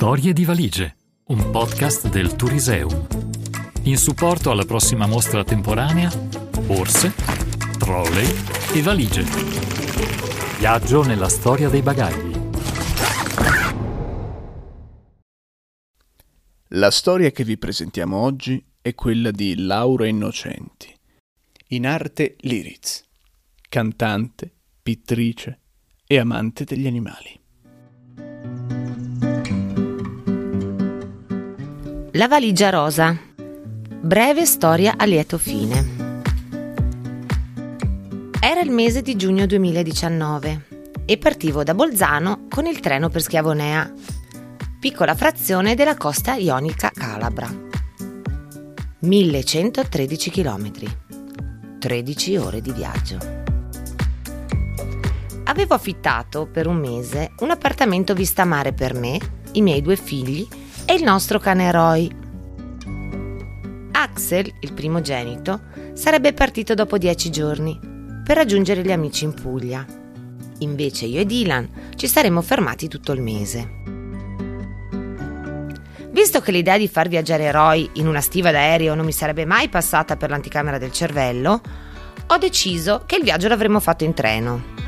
Storie di valigie, un podcast del Turiseum. In supporto alla prossima mostra temporanea, borse, trolley e valigie. Viaggio nella storia dei bagagli. La storia che vi presentiamo oggi è quella di Laura Innocenti, in arte Liritz, cantante, pittrice e amante degli animali. La valigia rosa. Breve storia a lieto fine. Era il mese di giugno 2019 e partivo da Bolzano con il treno per Schiavonea, piccola frazione della costa ionica calabra. 1113 km. 13 ore di viaggio. Avevo affittato per un mese un appartamento vista mare per me, i miei due figli e il nostro cane Roy. Axel, il primogenito, sarebbe partito dopo dieci giorni per raggiungere gli amici in Puglia. Invece io e Dylan ci saremmo fermati tutto il mese. Visto che l'idea di far viaggiare Roy in una stiva d'aereo non mi sarebbe mai passata per l'anticamera del cervello, ho deciso che il viaggio l'avremmo fatto in treno.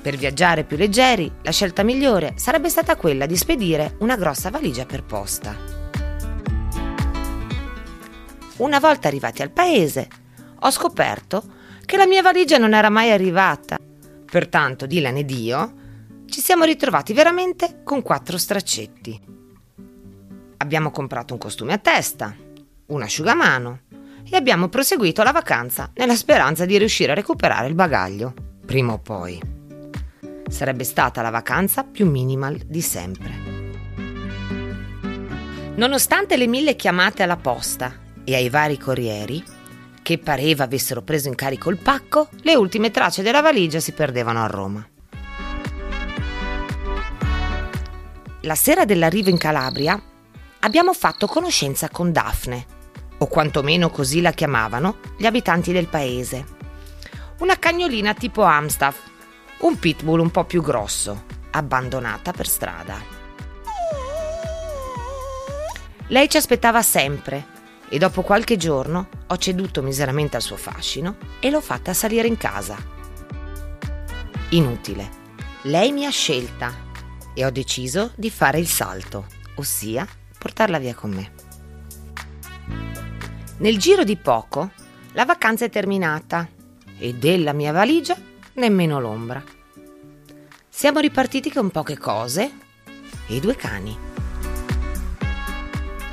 Per viaggiare più leggeri, la scelta migliore sarebbe stata quella di spedire una grossa valigia per posta. Una volta arrivati al paese, ho scoperto che la mia valigia non era mai arrivata. Pertanto Dylan ed io ci siamo ritrovati veramente con quattro straccetti. Abbiamo comprato un costume a testa, un asciugamano e abbiamo proseguito la vacanza nella speranza di riuscire a recuperare il bagaglio, prima o poi. Sarebbe stata la vacanza più minimal di sempre. Nonostante le mille chiamate alla posta e ai vari corrieri, che pareva avessero preso in carico il pacco, le ultime tracce della valigia si perdevano a Roma. La sera dell'arrivo in Calabria abbiamo fatto conoscenza con Daphne, o quantomeno così la chiamavano gli abitanti del paese. Una cagnolina tipo Amstaff, un pitbull un po' più grosso, abbandonata per strada. Lei ci aspettava sempre e dopo qualche giorno ho ceduto miseramente al suo fascino e l'ho fatta salire in casa. Inutile. Lei mi ha scelta e ho deciso di fare il salto, ossia portarla via con me. Nel giro di poco la vacanza è terminata e della mia valigia nemmeno l'ombra. Siamo ripartiti con poche cose e due cani.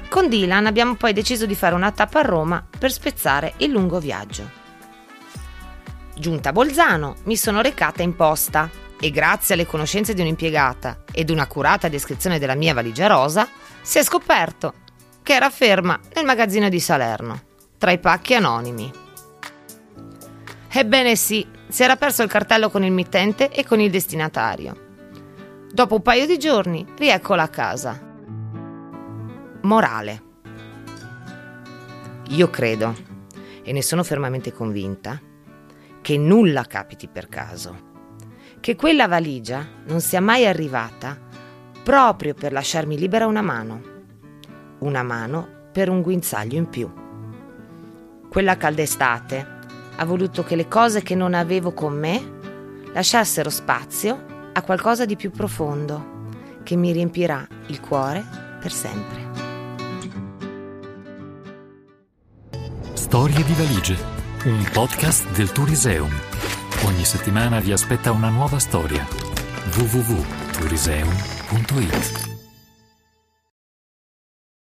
Con Dylan abbiamo poi deciso di fare una tappa a Roma per spezzare il lungo viaggio. Giunta a Bolzano, mi sono recata in posta e grazie alle conoscenze di un'impiegata ed un'accurata descrizione della mia valigia rosa, si è scoperto che era ferma nel magazzino di Salerno, tra i pacchi anonimi. Ebbene sì, si era perso il cartello con il mittente e con il destinatario. Dopo un paio di giorni, rieccola a casa. Morale. Io credo, e ne sono fermamente convinta, che nulla capiti per caso. Che quella valigia non sia mai arrivata proprio per lasciarmi libera una mano. Una mano per un guinzaglio in più. Quella calda estate ha voluto che le cose che non avevo con me lasciassero spazio a qualcosa di più profondo che mi riempirà il cuore per sempre. Storie di valigie, un podcast del Turiseum. Ogni settimana vi aspetta una nuova storia. www.turiseum.it